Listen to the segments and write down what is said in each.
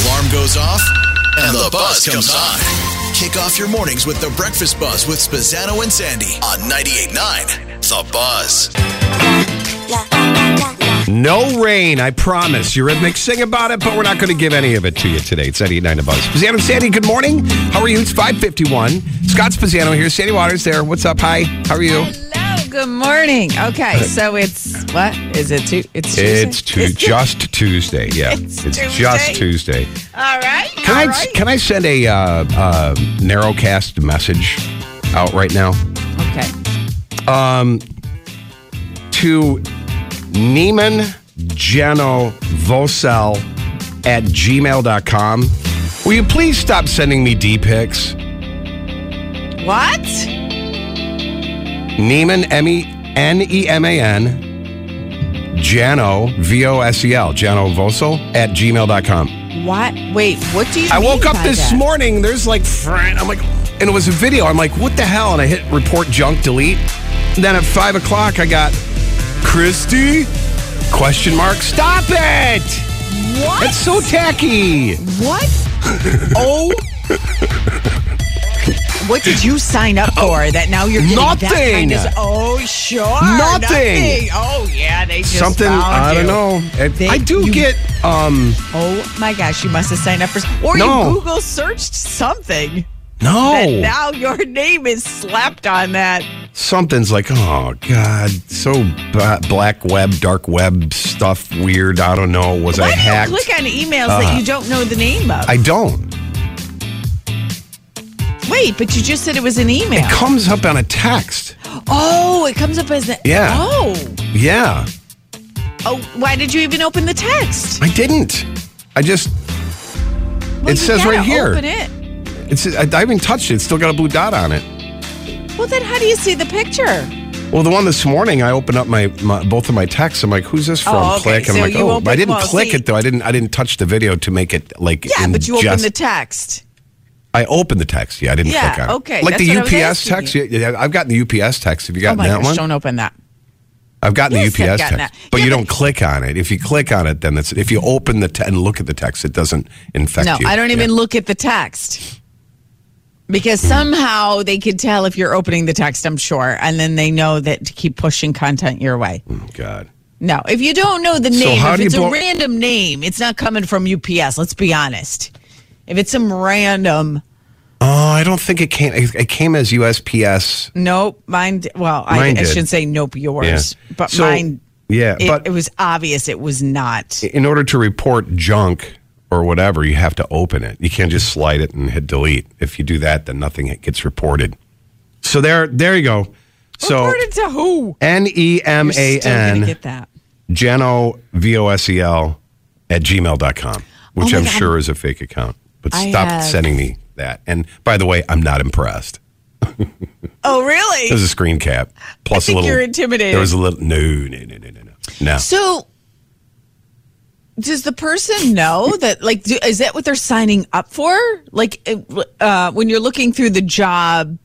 The alarm goes off and the buzz comes on. Kick off your mornings with the breakfast buzz with Spezzano and Sandy on 98.9 The Buzz. No rain, I promise. you Eurythmics sing about it, but we're not going to give any of it to you today. It's 89 a buzz. Spezzano and Sandy, good morning. How are you? It's 551. Scott Spezzano here. Sandy Waters there. What's up? Hi. How are you? Hello, good morning. Okay, so it's what is it? Tu- it's Tuesday? It's tu- just Tuesday. Yeah, It's just Tuesday? All right. Can all I right. can I send a uh, uh, narrowcast message out right now Okay. to Neiman Geno Vosel at gmail.com? Will you please stop sending me D pics? What? Neiman M E N E M A N Jano V O S E L Jano Vosel at gmail.com. What? Wait. What do you? I woke up this that? morning. There's like, I'm like, and it was a video. I'm like, what the hell? And I hit report junk delete. And then at five o'clock, I got Christy question mark. Stop it! What? It's so tacky. What? oh. What did you sign up for that now you're getting that kind Nothing. of? Oh, sure. Nothing. Oh, yeah. They just Something I don't you. know. It- They- I do you- get um Oh my gosh, you must have signed up for, or No. you Google searched something. no now your name is slapped on that. something's like oh god so ba- black web dark web stuff weird I don't know was Why I hacked? click on emails that you don't know the name of? I don't. Wait, but you just said it was an email. It comes up on a text. oh, it comes up as the. Yeah. Oh. Yeah, Oh, why did you even open the text? I didn't. I just Well, It says right here. Open it. it's I, I haven't touched it. It's still got a blue dot on it. Well, then how do you see the picture? Well, the one this morning, I opened up my, my both of my texts. I'm like, "Who's this from?" Oh, okay. Click, and So I'm like, you "Oh," opened- but I didn't well, click see- it though. I didn't. I didn't touch the video to make it like. Yeah, but you opened the text. I opened the text. Yeah, I didn't Yeah, click on it. okay, Like the what I was UPS text. you. Yeah, I've gotten the UPS text. Have you Oh gotten my that gosh, one? don't open that. I've gotten Yes, the UPS gotten text, that. but Yeah, you but- don't click on it. If you click on it, then it's if you open the te- and look at the text, it doesn't infect No, you. I don't Yeah. even look at the text. Because hmm. somehow they could tell if you're opening the text, I'm sure, and then they know that to keep pushing content your way. Oh, God. No, if you don't know the name, how if it's blow- a random name, it's not coming from UPS. Let's be honest. If it's some random, Oh, I don't think it came. It came as USPS. nope, mine. Well, I, Mine I did. shouldn't say nope yours, but So, mine. Yeah, It, but it was obvious it was not. in order to report junk or whatever, you have to open it. You can't just slide it and hit delete. If you do that, then nothing gets reported. So there, there you go. So Reported to who? N e m a n. You're A still gonna get that. Geno V O S E L at gmail.com, which Oh I'm God. sure is a fake account. But I stop have- sending me that. And by the way, I'm not impressed. Oh, really? There's a screen cap plus think a little. I think you're intimidated. There was a little. No, no, no, no, no, no. No. So, does the person know that? Like, do, is that what they're signing up for? Like, uh, when you're looking through the job,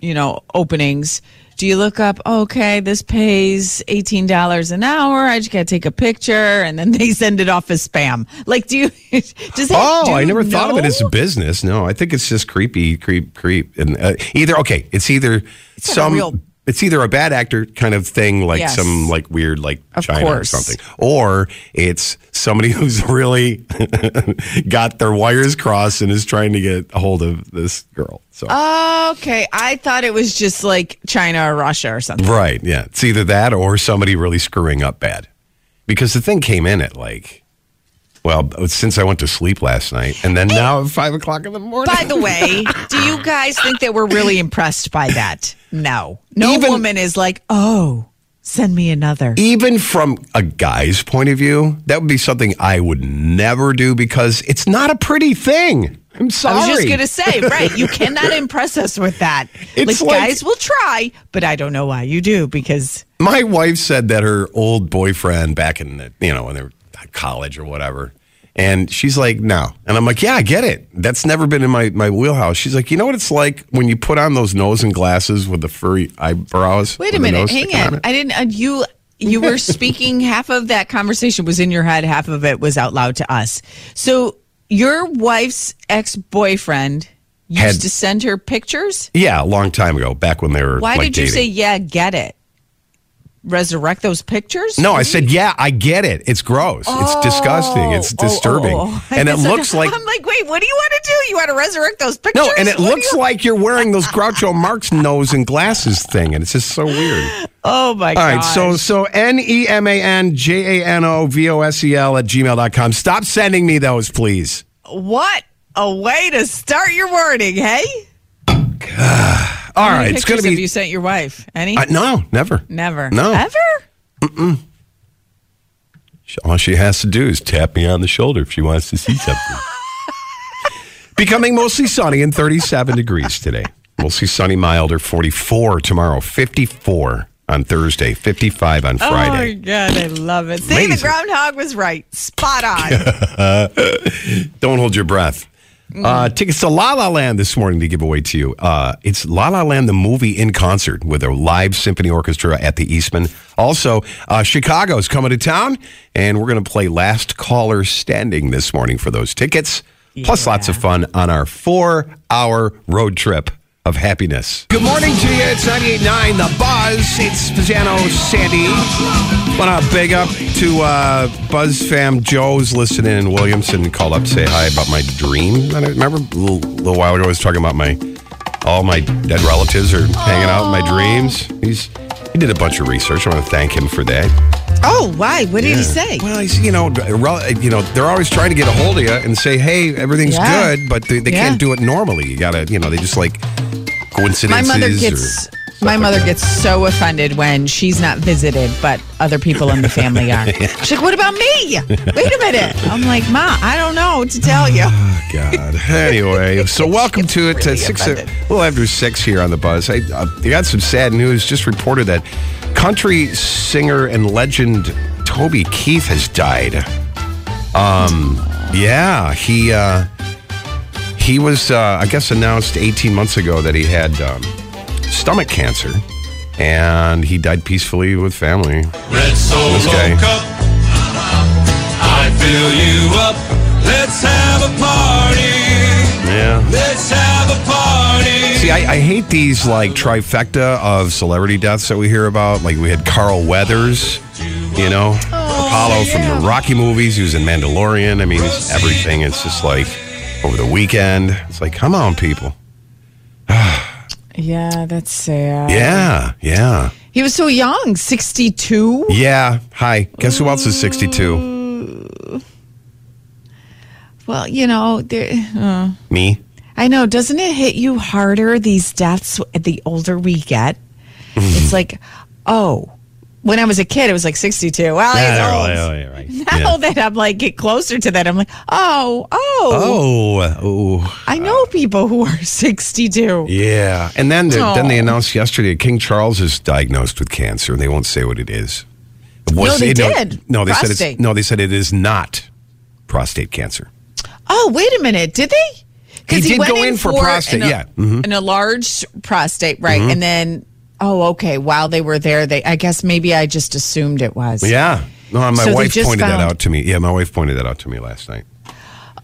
you know, openings, do you look up? Okay, this pays eighteen dollars an hour. I just got to take a picture, and then they send it off as spam. Like, do you? Does that? Oh, do I never thought of it as a business. No, I think it's just creepy, creep, creep. And uh, either okay, it's either It's some real it's either a bad actor kind of thing, like Yes. some like weird like Of China course. or something, or it's somebody who's really got their wires crossed and is trying to get a hold of this girl. So Okay, I thought it was just like China or Russia or something. right, yeah, it's either that or somebody really screwing up bad, because the thing came in at like. Well, since I went to sleep last night, and then now at five o'clock in the morning. By the way, do you guys think that we're really impressed by that? No. No Even- woman is like, oh, send me another. even from a guy's point of view, that would be something I would never do because it's not a pretty thing. I'm sorry. I was just going to say, right, you cannot impress us with that. It's like, like- guys will try, but I don't know why you do because My wife said that her old boyfriend back in the, you know, when they were college or whatever. And she's like, no. And I'm like, yeah, I get it. That's never been in my, my wheelhouse. She's like, you know what it's like when you put on those nose and glasses with the furry eyebrows? Wait a minute, hang on. I didn't. Uh, you you were speaking. half of that conversation was in your head. Half of it was out loud to us. So your wife's ex boyfriend used Had- to send her pictures. Yeah, a long time ago, back when they were Why like did you dating. say yeah? Get it. Resurrect those pictures? No, I said, yeah, I get it. It's gross. it's oh. disgusting. It's Oh, oh, disturbing. oh, oh. And it looks like I'm like, wait, what do you want to do? You want to resurrect those pictures? no, and it What looks you- like you're wearing those Groucho Marx nose and glasses thing, and it's just so weird. Oh my All god! right, so so N E M A N J A N O V O S E L at gmail.com. Stop sending me those, please. what a way to start your wording, hey? All How right, it's going to Have be. you sent your wife any? Uh, no, never. Never. No. Ever? Mm. All she has to do is tap me on the shoulder if she wants to see something. Becoming mostly sunny and 37 degrees today. Mostly sunny, milder, 44 tomorrow, 54 on Thursday, 55 on Friday. Oh my god, I love it. See, the groundhog was right. Spot on. Don't hold your breath. Uh, tickets to La La Land this morning to give away to you. Uh, it's La La Land, the movie in concert with a live symphony orchestra at the Eastman. Also, uh, Chicago's coming to town, and we're going to play Last Caller Standing this morning for those tickets. Plus, lots of fun on our four hour road trip of happiness. Good morning to you. It's 98.9 The Buzz. It's Spezzano Sandy. Want to big up to uh, Buzz fam Joe's listening in Williamson called up to say hi about my dream. I remember a little, little while ago I was talking about my all my dead relatives are hanging out in my dreams. He's he did a bunch of research. I want to thank him for that. oh, why? What did he say? Well, he's you know, you know, they're always trying to get a hold of you and say, "Hey, everything's Yeah. good," but they, they Yeah. can't do it normally. You gotta, you know, they just like My coincidences. mother gets my mother gets so offended when she's not visited, but other people in the family are. She's like, "What about me? Wait a minute." I'm like, "Ma, I don't know what to tell you." God. Anyway, so welcome to it. really uh, six, offended. a little after six here on the buzz. I, uh, you got some sad news. Just reported that country singer and legend Toby Keith has died. Um, yeah, he uh, he was, uh, I guess, announced 18 months ago that he had um, stomach cancer, and he died peacefully with family. Red Solo This guy. Cup. I fill you up. Let's have a party. Yeah. Let's have a party. See, I, I hate these like trifecta of celebrity deaths that we hear about. Like we had Carl Weathers, you know, oh, Apollo from the Rocky movies. He was in Mandalorian. I mean, it's everything. It's just like over the weekend. It's like, come on, people. Yeah, that's sad. Yeah, yeah, He was so young, 62. yeah. Hi. Guess who else is 62? Well, you know, there, uh, Me. I know. Doesn't it hit you harder these deaths the older we get? Mm-hmm. It's like, oh, when I was a kid, it was like 62. Well, he's old. right. Now that I'm like get closer to that, I'm like, oh, oh, Oh, oh, I know people who are 62. yeah. And then, the, then they Aw. announced yesterday King Charles is diagnosed with cancer, and they won't say what it is. Was- they no, did. No, they said Prostate. it's no. They said it is not prostate cancer. Oh, wait a minute, did they? He did went go in for prostate, an- yeah. Mhm. an enlarged prostate, right? Mm-hmm. And then, oh, okay. While they were there, they, I guess maybe I just assumed it was. Yeah. No, my So wife pointed that out to me. Yeah, my wife pointed that out to me last night.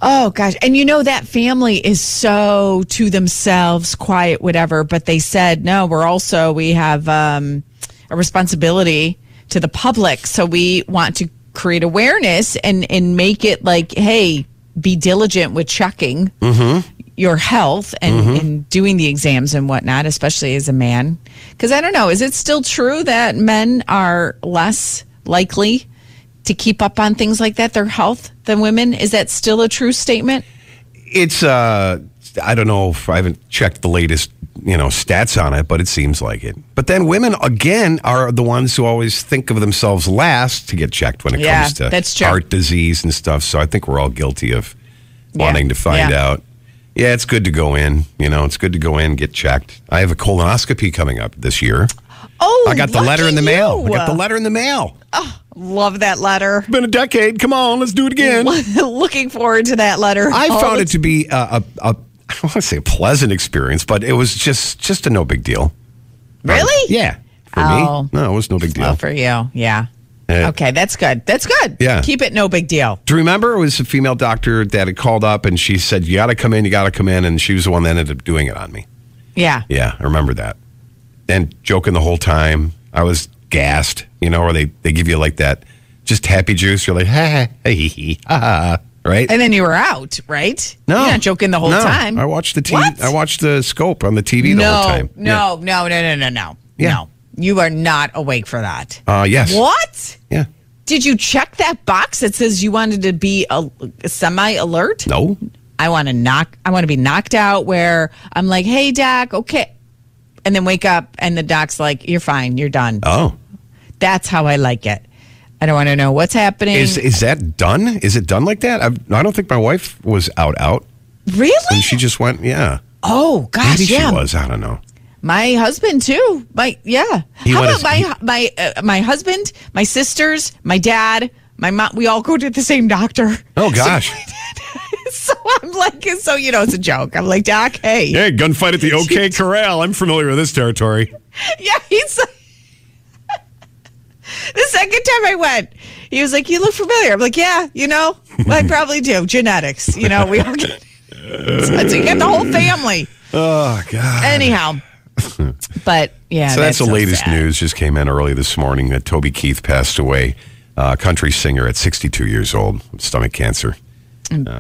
Oh gosh. And you know that family is so to themselves, quiet, whatever, but they said, no, we're also we have um a responsibility to the public. So we want to create awareness and and make it like, hey, be diligent with checking your health and, and doing the exams and whatnot, especially as a man. Because I don't know, is it still true that men are less likely to keep up on things like that, their health, than women? Is that still a true statement? It's uh I don't know if I haven't checked the latest, you know, stats on it, but it seems like it. But then women again are the ones who always think of themselves last to get checked when it Yeah, comes to heart disease and stuff. So I think we're all guilty of Yeah, wanting to find yeah. out. Yeah, it's good to go in. You know, it's good to go in, get checked. I have a colonoscopy coming up this year. Oh, I got the letter in the lucky mail. I got the letter in the mail. Oh, Love that letter. Been a decade. Come on, let's do it again. Looking forward to that letter. I all found it to be a, a, a I don't want to say a pleasant experience, but it was just just a no big deal. Really? Yeah. For Oh. me, no, it was no big deal. Well, for you, yeah. Yeah. Okay, that's good. That's good. Yeah. Keep it no big deal. Do you remember it was a female doctor that had called up and she said, You got to come in, you got to come in. And she was the one that ended up doing it on me. Yeah. Yeah, I remember that. And joking the whole time. I was gassed, you know, or they, they give you like that just happy juice. You're like, ha, ha, hee, hee, ha, ha, right? And then you were out, right? no. You're not joking the whole No. time. I watched the TV. What? I watched the scope on the TV the no, whole time. no, no, no, no, no, no. Yeah. No. You are not awake for that. Uh, yes. What? Yeah. Did you check that box that says you wanted to be a, semi alert? No. I want to knock. I want to be knocked out. Where I'm like, "Hey, doc, okay," and then wake up, and the doc's like, "You're fine. You're done." Oh. That's how I like it. I don't want to know what's happening. Is is that done? Is it done like that? I've, I don't think my wife was out out, really? and she just went. Yeah, oh gosh, maybe yeah. she was. I don't know. My husband too. My yeah. He How about as- my my uh, my husband, my sisters, my dad, my mom? We all go to the same doctor. Oh gosh. So I'm like, so you know, it's a joke. I'm like, Doc, hey, hey, gunfight at the OK Corral. I'm familiar with this territory. yeah. He's Like, the second time I went, he was like, you look familiar. I'm like, yeah, you know, I probably do. Genetics, you know, we all get. So you get the whole family. Oh God. Anyhow, but yeah. so that's, the so latest sad. news. Just came in early this morning that Toby Keith passed away. Uh, country singer at 62 years old, stomach cancer.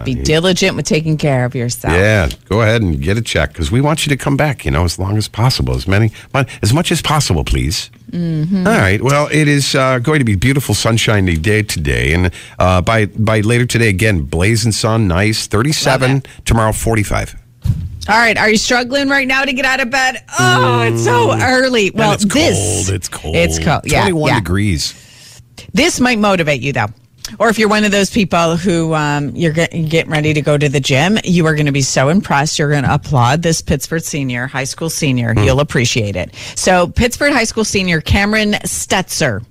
Be diligent with taking care of yourself. Yeah, go ahead and get a check because we want you to come back. You know, as long as possible, as many, as much as possible, please. Mm-hmm. All right. Well, it is uh, going to be beautiful, sunshiny day today, and uh, by by later today, again, blazing sun, nice, thirty-seven. Tomorrow, forty-five. All right. Are you struggling right now to get out of bed? Oh, it's so early. Well, it's this cold. It's cold. It's cold. Yeah, Twenty-one yeah. degrees. This might motivate you though. Or if you're one of those people who um, you're get, getting ready to go to the gym, you are going to be so impressed. You're going to applaud this Pittsford senior, high school senior. You'll appreciate it. So, Pittsford high school senior Cameron Stetzer.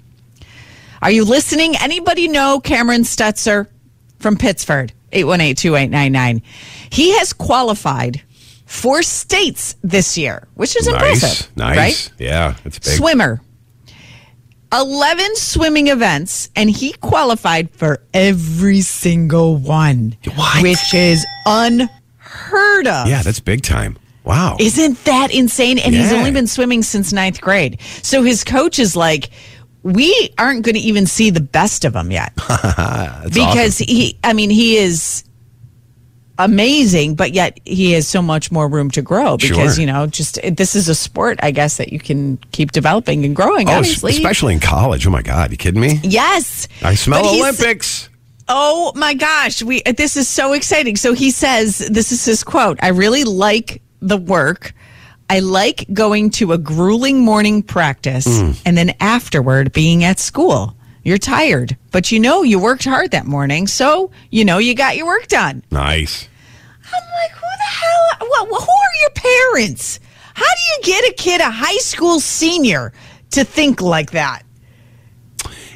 Are you listening? Anybody know Cameron Stetzer from Pittsford? 818-2899. He has qualified for states this year, which is Nice, impressive. nice. Right? Yeah, it's big. swimmer 11 swimming events and he qualified for every single one What? which is unheard of Yeah, that's big time. Wow. isn't that insane and he's only been swimming since ninth grade so his coach is like we aren't going to even see the best of him yet because he i mean he is amazing but yet he has so much more room to grow because Sure. you know just this is a sport i guess that you can keep developing and growing Oh, obviously especially in college. Oh my God, you kidding me? yes I smell But Olympics. Oh my gosh, we this is so exciting. So he says, this is his quote. I really like the work. I like going to a grueling morning practice Mm. and then afterward being at school. You're tired, but you know you worked hard that morning, so you know you got your work done. Nice. I'm like, who the hell? What, who are your parents? How do you get a kid, a high school senior, to think like that?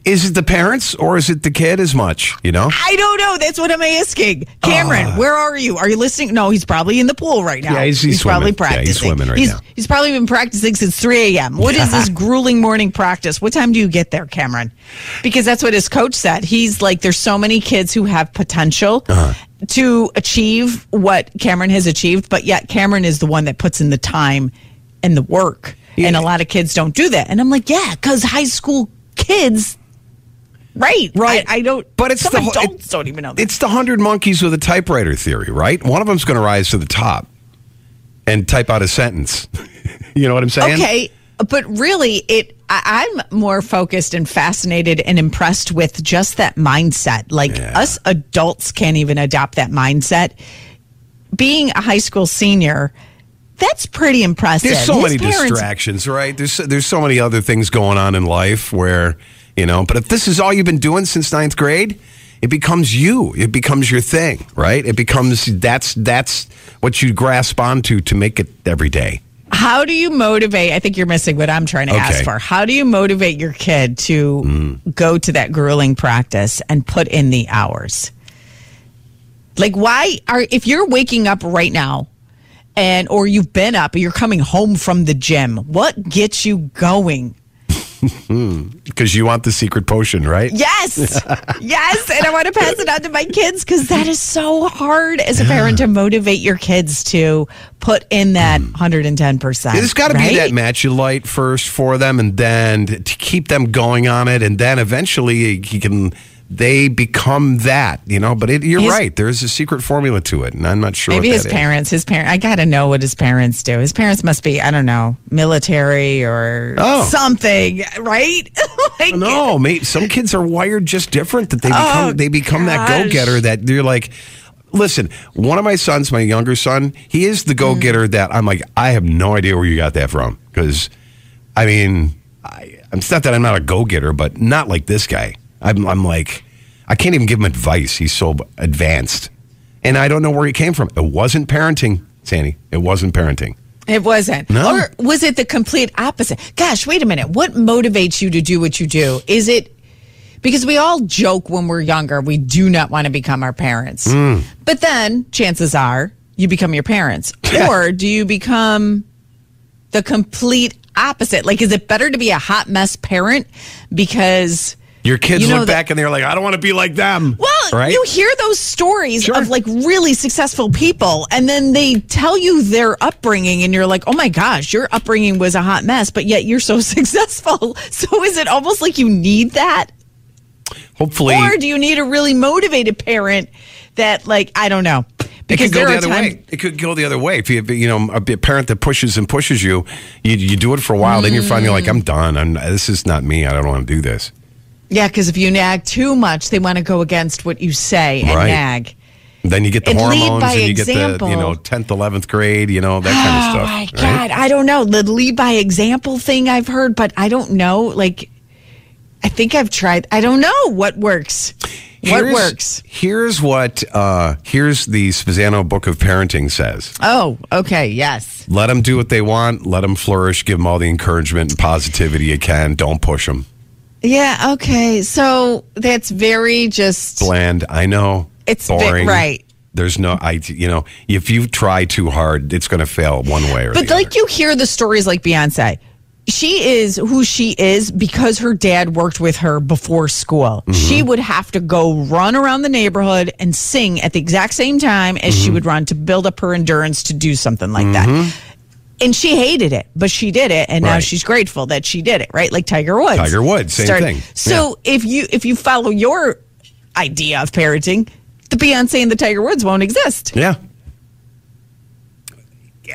Is it the parents or is it the kid as much? You know? I don't know. That's what I'm asking. Cameron, where are you? Are you listening? No, he's probably in the pool right now. Ah. Yeah, he's- he's probably swimming. Yeah, he's practicing. swimming right he's, now. He's probably been practicing since 3 a.m. What is this grueling morning practice? What time do you get there, Cameron? Because that's what his coach said. He's like, there's so many kids who have potential Uh-huh. to achieve what Cameron has achieved, but yet Cameron is the one that puts in the time and the work. And a lot of kids don't do that. And I'm like, yeah, because high school kids. Right, Right. I, I don't. But it's some the adults it- don't even know. That. It's the hundred monkeys with a typewriter theory, right? One of them's going to rise to the top and type out a sentence. you know what I'm saying? Okay, but really, it I, I'm more focused and fascinated and impressed with just that mindset. Like Yeah. us adults can't even adopt that mindset. Being a high school senior, that's pretty impressive. There's so His many parents- distractions, right? There's there's so many other things going on in life where you know. But if this is all you've been doing since ninth grade, it becomes you. It becomes your thing, right? It becomes that's that's what you grasp onto to make it every day. How do you motivate? I think you're missing what I'm trying to ask for. How do you motivate your kid to Mm. go to that grueling practice and put in the hours? Like, why are if you're waking up right now, and or you've been up, you're coming home from the gym, what gets you going? Because you want the secret potion, right? Yes, yes, and I want to pass it on to my kids because that is so hard as a parent to motivate your kids to put in that mm. 110 percent. There's got to be that match you light first for them, and then to keep them going on it, and then eventually he can. They become that, you know. But it, you're His- right. There's a secret formula to it, and I'm not sure. Maybe his that is. parents, his parent. I got to know what his parents do. His parents must be, I don't know, military or Oh. something, right? like, No, mate. Some kids are wired just different. That they Oh, become they become that go getter. That they're like, listen. One of my sons, my younger son, he is the mm-hmm. go getter. That I'm like, I have no idea where you got that from. Because, I mean, I, it's not that I'm not a go getter, but not like this guy. I'm I'm like, I can't even give him advice. He's so advanced, and I don't know where he came from. It wasn't parenting, Sandy. It wasn't parenting. It wasn't. No. Or was it the complete opposite? Gosh, wait a minute. What motivates you to do what you do? Is it because we all joke when we're younger, we do not want to become our parents. Hmm. But then chances are you become your parents. or do you become the complete opposite? Like, is it better to be a hot mess parent because. Your kids You know look that- back and they're like, I don't want to be like them. Well, right? you hear those stories Sure. of like really successful people, and then they tell you their upbringing, and you're like, oh my gosh, your upbringing was a hot mess, but yet you're so successful. So is it almost like you need that? Hopefully, Or do you need a really motivated parent that, like, I don't know? It could go the other times- way. It could go the other way. If you, you know, a parent that pushes and pushes you, you, you do it for a while, then you're finally like, mm. I'm done. I'm, this is not me. I don't want to do this. Yeah, because if you nag too much, they want to go against what you say and Right. nag. Then you get the And hormones, and you get the you know tenth, eleventh grade, you know that kind of Oh stuff. my right? god, I don't know the lead by example thing I've heard, but I don't know. Like, I think I've tried. I don't know what works. what Here's- works? Here's what uh, here's the Spezzano Book of Parenting says. Oh, okay, yes. Let them do what they want. Let them flourish. Give them all the encouragement and positivity you can. Don't push them. Yeah, okay. So that's very just. Bland. I know. It's boring. right. There's no. I. You know, if you try too hard, it's going to fail one way or other. But the like other. you hear the stories like Beyonce. She is who she is because her dad worked with her before school. Mm-hmm. She would have to go run around the neighborhood and sing at the exact same time as Mm-hmm. she would run to build up her endurance to do something like that. And she hated it, but she did it, and now Right. she's grateful that she did it. Right, like Tiger Woods. Tiger Woods, same thing. So if you if you follow your idea of parenting, the Beyonce and the Tiger Woods won't exist. Yeah.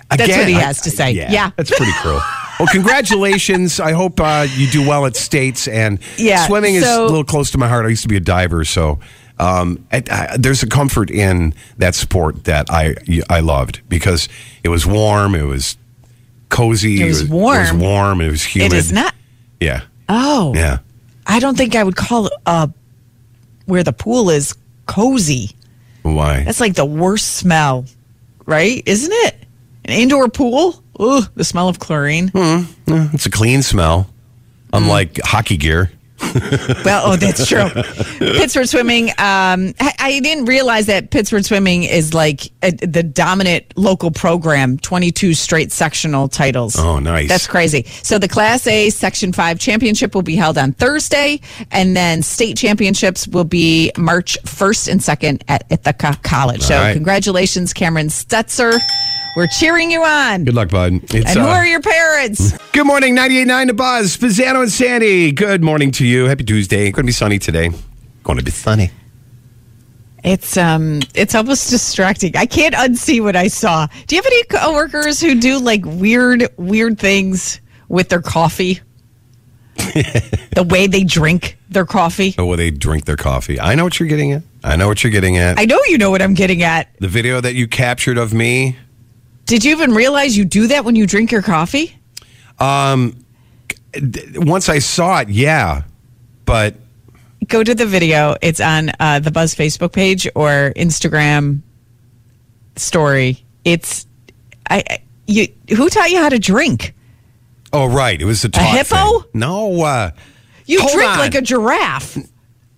That's what he I- has to say. Yeah, Yeah. that's pretty cruel. Well, congratulations. I hope uh, you do well at states. And Yeah, swimming is so- a little close to my heart. I used to be a diver, so um, I, I, there's a comfort in that sport that I I loved because it was warm, it was cozy, It was warm. it was warm. it was humid. It is not. Yeah, Oh, yeah. I don't think I would call it uh, where the pool is cozy. Why? That's like the worst smell, right? Isn't it? An indoor pool? Ugh, the smell of chlorine. Hmm. It's a clean smell, unlike hockey gear. well, oh, that's true. Pittsford Swimming. Um, I, didn't realize that Pittsford Swimming is like a, the dominant local program. Twenty-two straight sectional titles. Oh, nice. That's crazy. So the Class A Section Five championship will be held on Thursday, and then state championships will be March first and second at Ithaca College. So All right. congratulations, Cameron Stetzer. We're cheering you on. Good luck, bud. It's, and who uh, are your parents? Good morning, 98.9 The Buzz. Spezzano and Sandy. Good morning to you. Happy Tuesday. Going to be sunny today. Going to be sunny. It's um, it's almost distracting. I can't unsee what I saw. Do you have any coworkers who do like weird, weird things with their coffee? the way they drink their coffee. Oh, well, they drink their coffee. I know what you're getting at. I know what you're getting at. I know you know what I'm getting at. the video that you captured of me. Did you even realize you do that when you drink your coffee? Um, once I saw it, yeah. But Go to the video. It's on uh, the Buzz Facebook page or Instagram story. It's I I- you. Who taught you how to drink? oh, right, it was a talk hippo? thing. No, uh, You drink on. like a giraffe.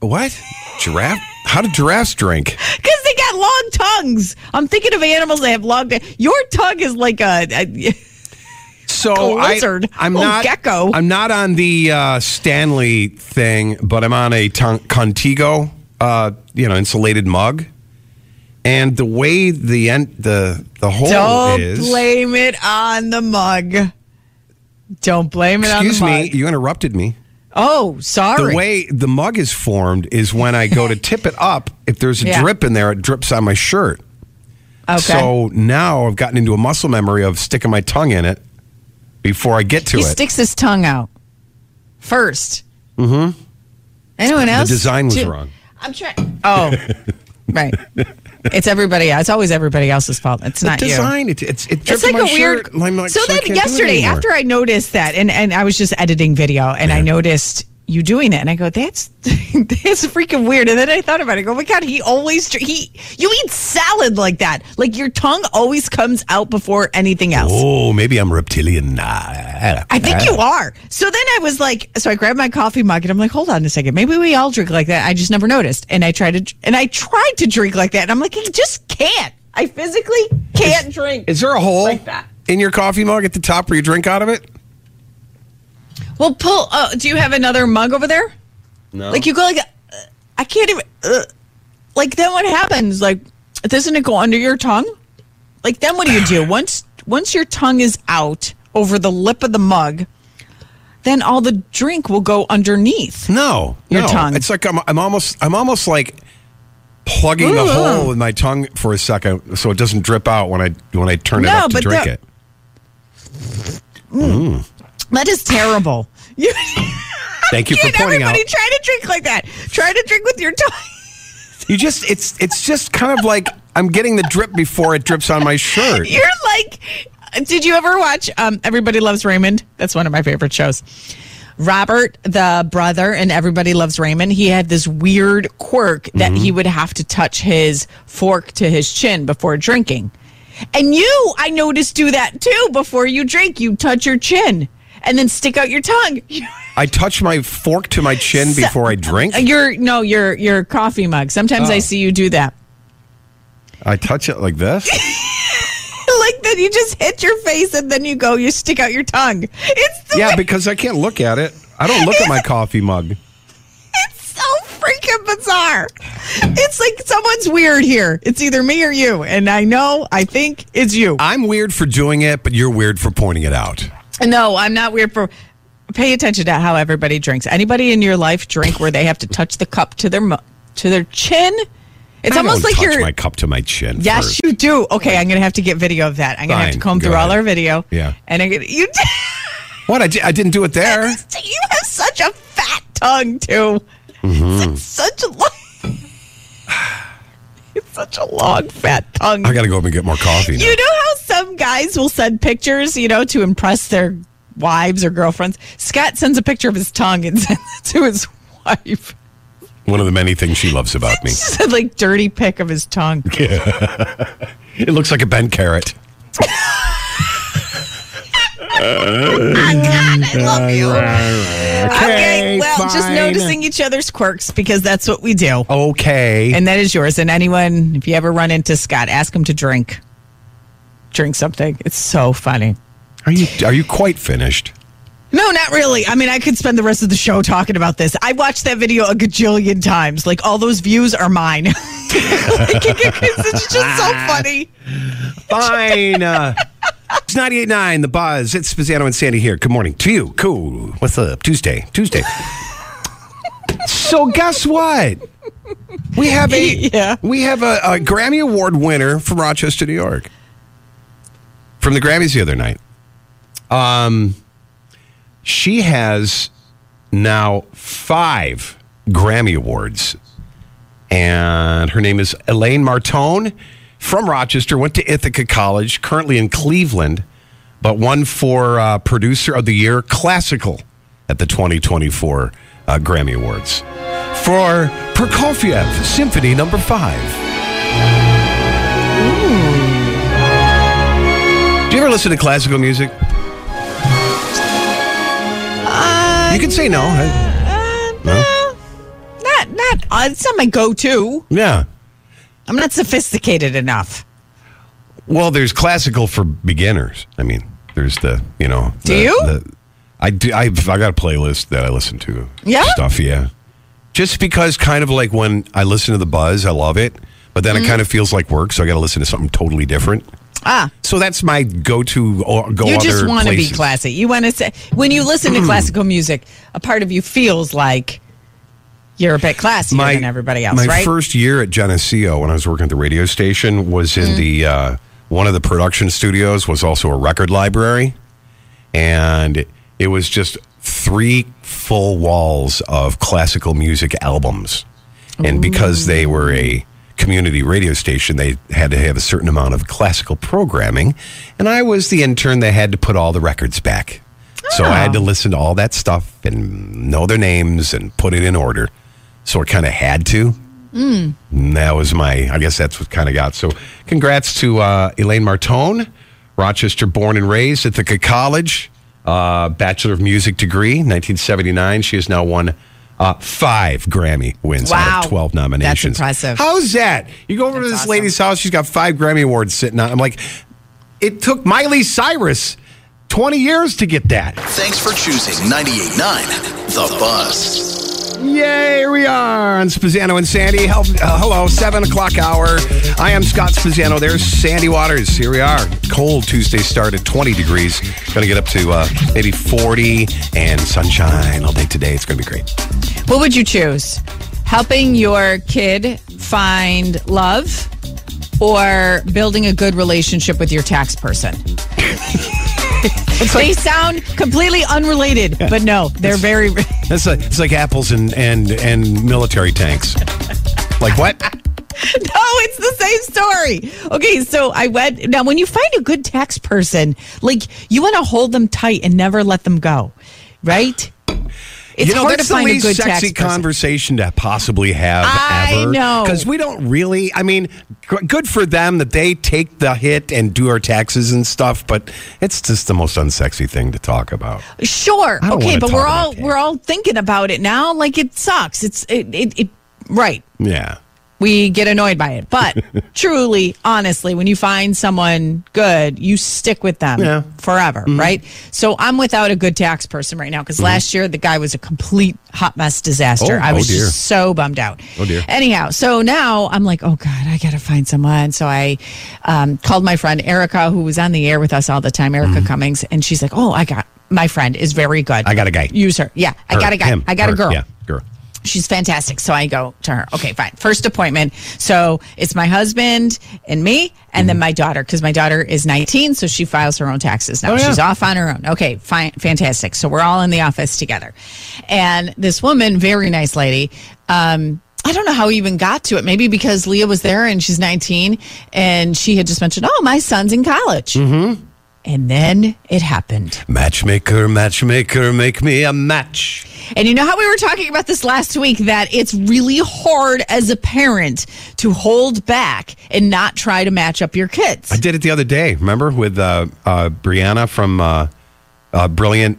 what? Giraffe? How do giraffes drink? Because they got long tongues. I'm thinking of animals that have long. Your tongue is like a. a So I. I'm Oh, not. gecko. I'm not on the uh, Stanley thing, but I'm on a ton- Contigo, uh, you know, insulated mug. And the way the end, the the hole don't is. blame it on the mug. Don't blame it excuse on the me, mug. you interrupted me. Oh, sorry. The way the mug is formed is when I go to tip it up. If there's a Yeah. drip in there, it drips on my shirt. okay. So now I've gotten into a muscle memory of sticking my tongue in it before I get to he it. He sticks his tongue out first. Mm-hmm. Anyone else? the design was wrong. I'm trying. Oh, right. It's everybody. It's always everybody else's fault. It's The not you. design, it, it's it It's like a weird. shirt. Like, so I then can't do it yesterday, after I noticed that, and and I was just editing video, and I noticed you doing it, and I go, "That's that's freaking weird." And then I thought about it. I go, "Oh my god, he always he you eat salad like that. Like your tongue always comes out before anything else." Oh, maybe I'm reptilian. Nah. I think you are. So then I was like, so I grabbed my coffee mug and I'm like, hold on a second. Maybe we all drink like that. I just never noticed. And I tried to, and I tried to drink like that. And I'm like, I just can't. I physically can't drink. Is there a hole Like that. in your coffee mug at the top where you drink out of it? Well, pull. Uh, do you have another mug over there? No. Like you go like, uh, I can't even. Uh, like then what happens? Like doesn't it go under your tongue? Like then what do you do once once your tongue is out over the lip of the mug? Then all the drink will go underneath. No, Your no. tongue. It's like I'm, I'm almost, I'm almost like plugging the Ooh. hole with my tongue for a second, so it doesn't drip out when I when I turn it up to drink the- it. That is terrible. You, Thank you for pointing out. everybody try to drink like that. Try to drink with your tongue. You just, it's, it's just kind of like I'm getting the drip before it drips on my shirt. You're like, did you ever watch um, Everybody Loves Raymond? That's one of my favorite shows. Robert, the brother, and Everybody Loves Raymond, he had this weird quirk that Mm-hmm. he would have to touch his fork to his chin before drinking. And you, I noticed, do that too before you drink. You touch your chin and then stick out your tongue. I touch my fork to my chin So- before I drink. Uh, your no, your your coffee mug. Sometimes Oh. I see you do that. I touch it like this. like that you just hit your face and then you go, you stick out your tongue. It's the Yeah, way- because I can't look at it. I don't look at my coffee mug. it's so freaking bizarre. It's like someone's weird here. It's either me or you, and I know I think it's you. I'm weird for doing it, but you're weird for pointing it out. No, I'm not weird for. Pay attention to how everybody drinks. Anybody in your life drink where they have to touch the cup to their to their chin? It's I almost like touch you're. my cup to my chin. Yes, first. you do. Okay, I'm gonna have to get video of that. I'm gonna have to comb go through all our video. Yeah. and I get you. What? I, di- I didn't do it there. You have such a fat tongue too. Mm-hmm. It's such a such a long fat tongue. I got to go up and get more coffee. Now. You know how some guys will send pictures, you know, to impress their wives or girlfriends. Scott sends a picture of his tongue and sends it to his wife. One of the many things she loves about me. Just a like dirty pic of his tongue. Yeah. It looks like a bent carrot. I love you. Okay, well, just fine. noticing each other's quirks because that's what we do. Okay. And that is yours. And anyone, if you ever run into Scott, ask him to drink. Drink something. It's so funny. are you are you quite finished? No, not really. I mean, I could spend the rest of the show talking about this. I watched that video a gajillion times. Like, all those views are mine. Like, it's just so funny. Fine. It's 98.9, The Buzz. It's Spezzano and Sandy here. Good morning to you. Cool. What's up? Tuesday. Tuesday. so guess what? We have a Yeah. we have a, a Grammy Award winner from Rochester, New York. From the Grammys the other night. Um she has now five Grammy Awards and her name is Elaine Martone from Rochester. Went to Ithaca College, currently in Cleveland, but won for uh, Producer of the Year Classical at the 2024 uh, Grammy Awards for Prokofiev Symphony Number Five. Do you ever listen to classical music? you can say no. Uh, no. Not, not, uh, it's not my go to. yeah. I'm not sophisticated enough. Well, there's classical for beginners. I mean, there's the you know. Do the- you? the- I do. I've I got a playlist that I listen to. Yeah? Stuff. Yeah. Just because, kind of like when I listen to the Buzz, I love it, but Mm-hmm. then it kind of feels like work, so I got to listen to something totally different. Ah, So that's my go-to. Go you just want to be classy. You want to say, when you listen to classical music, a part of you feels like you're a bit classier than everybody else, my right? first year at Geneseo when I was working at the radio station was Mm-hmm. in the uh, one of the production studios was also a record library, and it was just three full walls of classical music albums, and because they were a community radio station, they had to have a certain amount of classical programming, and I was the intern that had to put all the records back. So I had to listen to all that stuff and know their names and put it in order. So I kind of had to. And that was my, I guess that's what kind of got. So congrats to uh, Elaine Martone, Rochester born and raised at Ithaca College, uh, Bachelor of Music degree, 1979. She has now won uh, five Grammy wins out of 12 nominations. That's impressive. How's that? You go over to this awesome. lady's house, she's got five Grammy Awards sitting on. I'm like, it took Miley Cyrus 20 years to get that. Thanks for choosing 98.9 The Buzz. Yay, here we are on Spezzano and Sandy. Hel- uh, hello, 7 o'clock hour. I am Scott Spezzano. There's Sandy Waters. Here we are. Cold Tuesday start at 20 degrees. Going to get up to uh, maybe 40 and sunshine all day today. It's going to be great. What would you choose? Helping your kid find love or building a good relationship with your tax person? they sound completely unrelated, but no, they're very. no, That's like, it's like apples and, and, and military tanks. Like what? No, it's the same story. Okay, so I went. Now, when you find a good tax person, like you want to hold them tight and never let them go, right? It's you know, hard that's to find the a least good sexy person. conversation to possibly have I ever. know. Because we don't really, I mean, good for them that they take the hit and do our taxes and stuff, but it's just the most unsexy thing to talk about. Sure. Okay, but we're all that. we're all thinking about it now. Like it sucks. It's it it, it right. Yeah. We get annoyed by it. But truly, honestly, when you find someone good, you stick with them Yeah. Mm-hmm. forever, right? So I'm without a good tax person right now because last year the guy was a complete hot mess disaster. Oh, I oh was dear. just so bummed out. Oh, dear. Anyhow, so now I'm like, oh God, I got to find someone. So I um, called my friend Erica, who was on the air with us all the time, Erica Cummings, and she's like, oh, I got my friend is very good. Mm-hmm. I got a guy. Use her. Yeah, I got a guy. him, I got her, a girl. Yeah, girl. She's fantastic. So I go to her. Okay, fine. First appointment. So it's my husband and me, and then my daughter, because my daughter is 19, so she files her own taxes now. Mm-hmm. Oh, yeah. She's off on her own. Okay, fine, fantastic. So we're all in the office together. And this woman, very nice lady, um, I don't know how we even got to it. Maybe because Leah was there and she's 19, and she had just mentioned, "Oh, my son's in college." Mm-hmm. And then it happened. Matchmaker, matchmaker, make me a match. And you know how we were talking about this last week that it's really hard as a parent to hold back and not try to match up your kids. I did it the other day. Remember with uh, uh, Brianna from uh, uh, Brilliant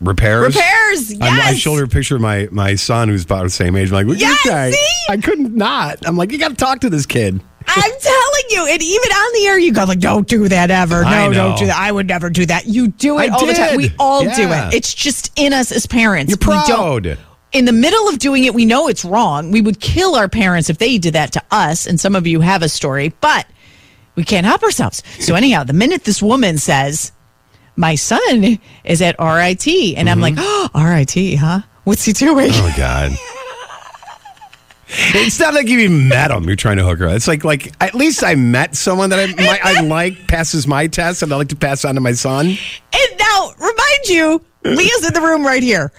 repairs. Repairs, I'm- I showed her a picture of my my son who's about the same age. I'm like, look Yeah, at this guy. see? I couldn't not. I'm like, you got to talk to this kid. I'm telling you, and even on the air, you go like, "Don't do that ever. No, don't do that. I would never do that." You do it I all the time. did. We all do it. It's just in us as parents. You're We don't- proud. in the middle of doing it, we know it's wrong. We would kill our parents if they did that to us. And some of you have a story, but we can't help ourselves. So anyhow, the minute this woman says, "My son is at RIT," and I'm like, oh, "RIT, huh? What's he doing?" Mm-hmm. Oh God. It's not like you even met him. You're trying to hook her. up. It's like like at least I met someone that I my, I like passes my test and I like to pass on to my son. And now, remind you, Leah's in the room right here.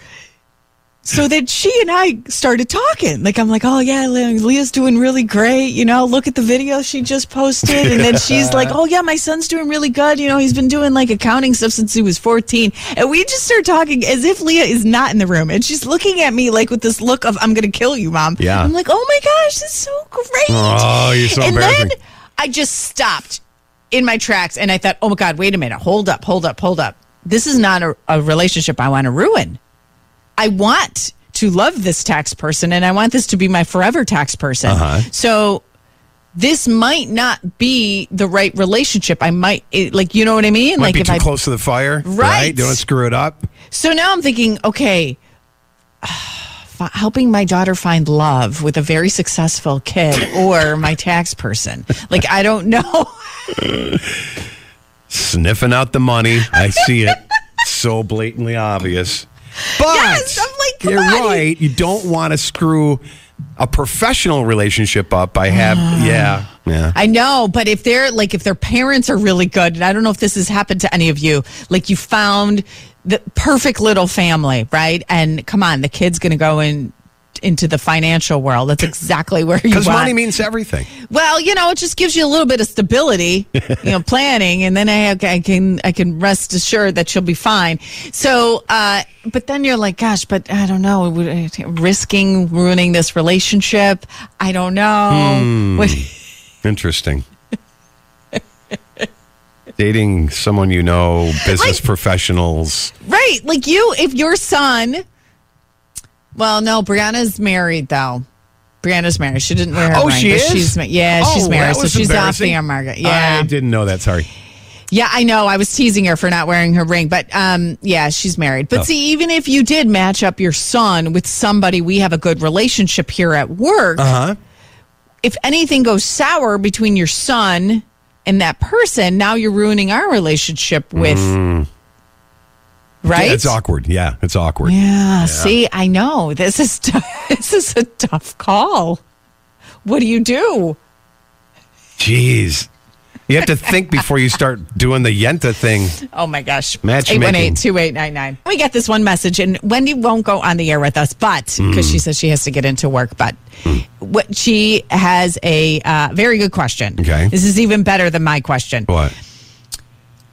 So then she and I started talking. Like, I'm like, oh, yeah, Leah's doing really great. You know, look at the video she just posted. And then she's like, oh, yeah, my son's doing really good. You know, he's been doing like accounting stuff since he was 14. And we just start talking as if Leah is not in the room. And she's looking at me like with this look of, I'm going to kill you, mom. Yeah. I'm like, oh my gosh, this is so great. Oh, you're so and embarrassing. then I just stopped in my tracks and I thought, oh my God, wait a minute. Hold up, hold up, hold up. This is not a, a relationship I want to ruin. I want to love this tax person and I want this to be my forever tax person. Uh-huh. So this might not be the right relationship. I might, it, like, you know what I mean? Might like, be if too I, close to the fire. Right. Don't screw it up. so now I'm thinking, okay, helping my daughter find love with a very successful kid or my tax person. Like, I don't know. Sniffing out the money. I see it. so blatantly obvious. But Yes, I'm like, you're on. right. You don't want to screw a professional relationship up by have yeah. Yeah. I know, but if they're like if their parents are really good, and I don't know if this has happened to any of you, like you found the perfect little family, right? And come on, the kid's going to go in into the financial world. That's exactly where you are. Because money means everything. well, you know, it just gives you a little bit of stability, you know, planning, and then I, I can I can rest assured that she'll be fine. So, uh, but then you're like, gosh, but I don't know, risking ruining this relationship. I don't know. What- Interesting. Dating someone you know, business Like- professionals. Right. Like you, if your son, well, no, Brianna's married though. Brianna's married. She didn't wear her Oh, ring, she but is? She's, ma- yeah, she's Oh, married. that So was she's off the embarrassing. air market. Yeah. I didn't know that. Sorry. Yeah, I know. I was teasing her for not wearing her ring, but um, yeah, she's married. But Oh. see, even if you did match up your son with somebody we have a good relationship here at work, Uh huh. if anything goes sour between your son and that person, now you're ruining our relationship with. Right? It's awkward. Yeah, it's awkward. Yeah, see, I know. This is t- this is a tough call. What do you do? Jeez. You have to think before you start doing the Yenta thing. Oh my gosh. Matchmaking. 818-2899. We get this one message and Wendy won't go on the air with us, but because Mm. she says she has to get into work, but what she has a uh, very good question. Okay. This is even better than my question. What?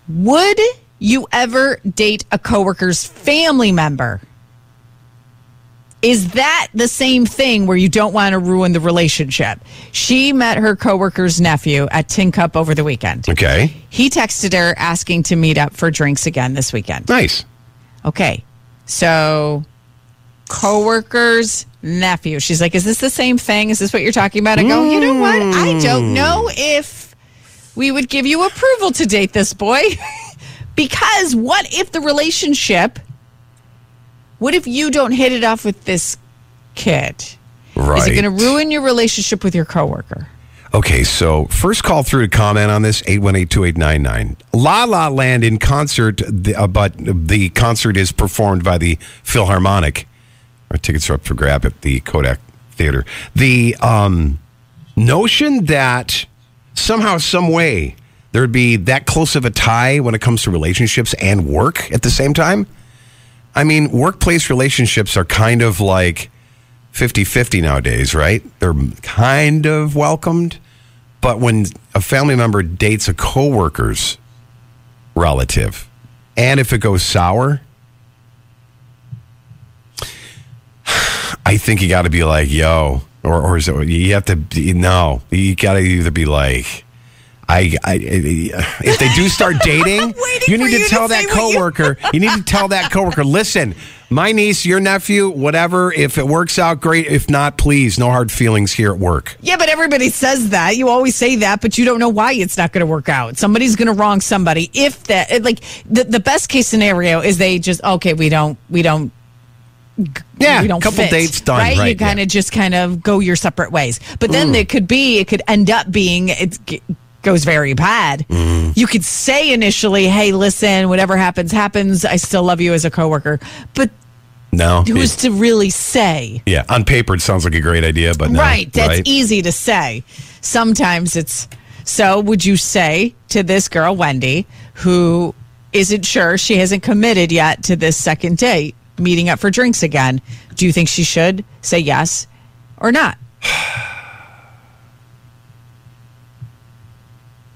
Would you ever date a coworker's family member? Is that the same thing where you don't want to ruin the relationship? She met her coworker's nephew at Tin Cup over the weekend. Okay. He texted her asking to meet up for drinks again this weekend. Nice. Okay. So coworker's nephew. She's like, "Is this the same thing? Is this what you're talking about?" I go, "You know what? I don't hmm. know if we would give you approval to date this boy because what if the relationship what if you don't hit it off with this kid? Right. Is it going to ruin your relationship with your coworker? Okay, so first call through to comment on this 818-2899. La La Land in concert, uh, but the concert is performed by the Philharmonic. Our tickets are up for grab at the Kodak Theater. The um, notion that somehow, some way, there would be that close of a tie when it comes to relationships and work at the same time. I mean, workplace relationships are kind of like 50 50 nowadays, right? They're kind of welcomed. But when a family member dates a coworker's relative, and if it goes sour, I think you got to be like, yo, or, or is it, you have to, be, no, you got to either be like, I, I, if they do start dating, you need to you tell say that what you- coworker. you need to tell that coworker. Listen, my niece, your nephew, whatever. If it works out, great. If not, please, no hard feelings here at work. Yeah, but everybody says that. You always say that, but you don't know why it's not going to work out. Somebody's going to wrong somebody. If that, like, the, the best case scenario is they just, okay, we don't, we don't, Yeah, we don't couple fit, dates done. Right? Right, you kind yeah. of just kind of go your separate ways. But then it mm. could be, it could end up being, it g- goes very bad. Mm. You could say initially, hey, listen, whatever happens, happens. I still love you as a coworker. But No, who's to really say? yeah. On paper, it sounds like a great idea, but no, Right. That's right? easy to say. Sometimes it's so. Would you say to this girl, Wendy, who isn't sure, she hasn't committed yet to this second date, meeting up for drinks again? Do you think she should say yes or not?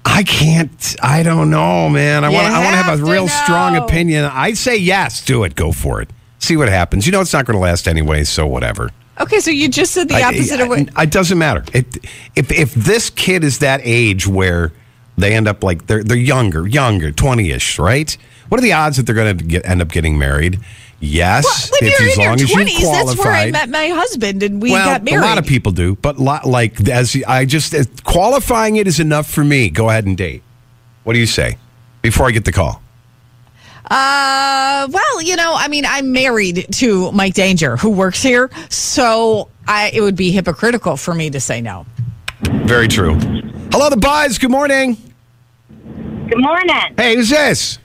I can't. I don't know, man. I want. I want to have a real strong opinion. I'd say yes. Do it. Go for it. See what happens. You know, it's not going to last anyway. So whatever. Okay, so you just said the opposite I- of what. It doesn't matter. It, if if this kid is that age where they end up like they're they're younger, younger, twenty ish, right? What are the odds that they're going to get end up getting married? Yes, when if you're as in your long as you twenties, that's where I met my husband, and we well, got married. a lot of people do, but lo- like as I just as qualifying it is enough for me. Go ahead and date. What do you say? Before I get the call. Uh, well, you know, I mean, I'm married to Mike Danger, who works here, so I it would be hypocritical for me to say no. Very true. Hello, the buzz. Good morning. Good morning, Hey, who's this?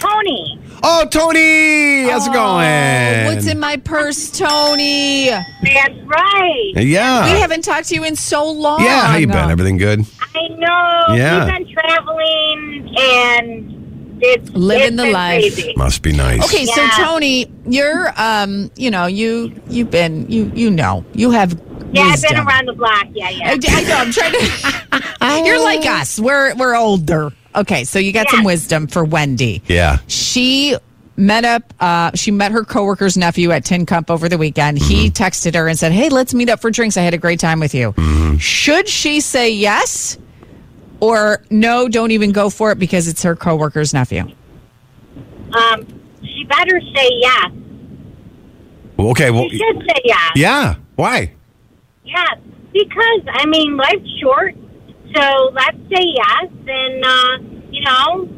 Tony. Oh, Tony. How's it going? What's in my purse, Tony? That's right. Yeah. We haven't talked to you in so long. yeah. How you been? Everything good? I know. Yeah. We've been traveling and it's Living it's the been life. Crazy. Must be nice. Okay, so Tony, you're um, you know, you you've been you you know you have Yeah, I've wisdom. been around the block. Yeah, I, yeah. I know. I'm trying to. you're like us. We're we're older. Okay, so you got some wisdom for Wendy. Yeah. She met up. Uh, she met her coworker's nephew at Tin Cup over the weekend. He Mm-hmm. texted her and said, "Hey, let's meet up for drinks. I had a great time with you." Mm-hmm. Should she say yes or no? Don't even go for it because it's her coworker's nephew. Um, she better say yes. Okay. Well, She should say yes. yeah. Why? Yes, because I mean life's short, so let's say yes, and uh, you know,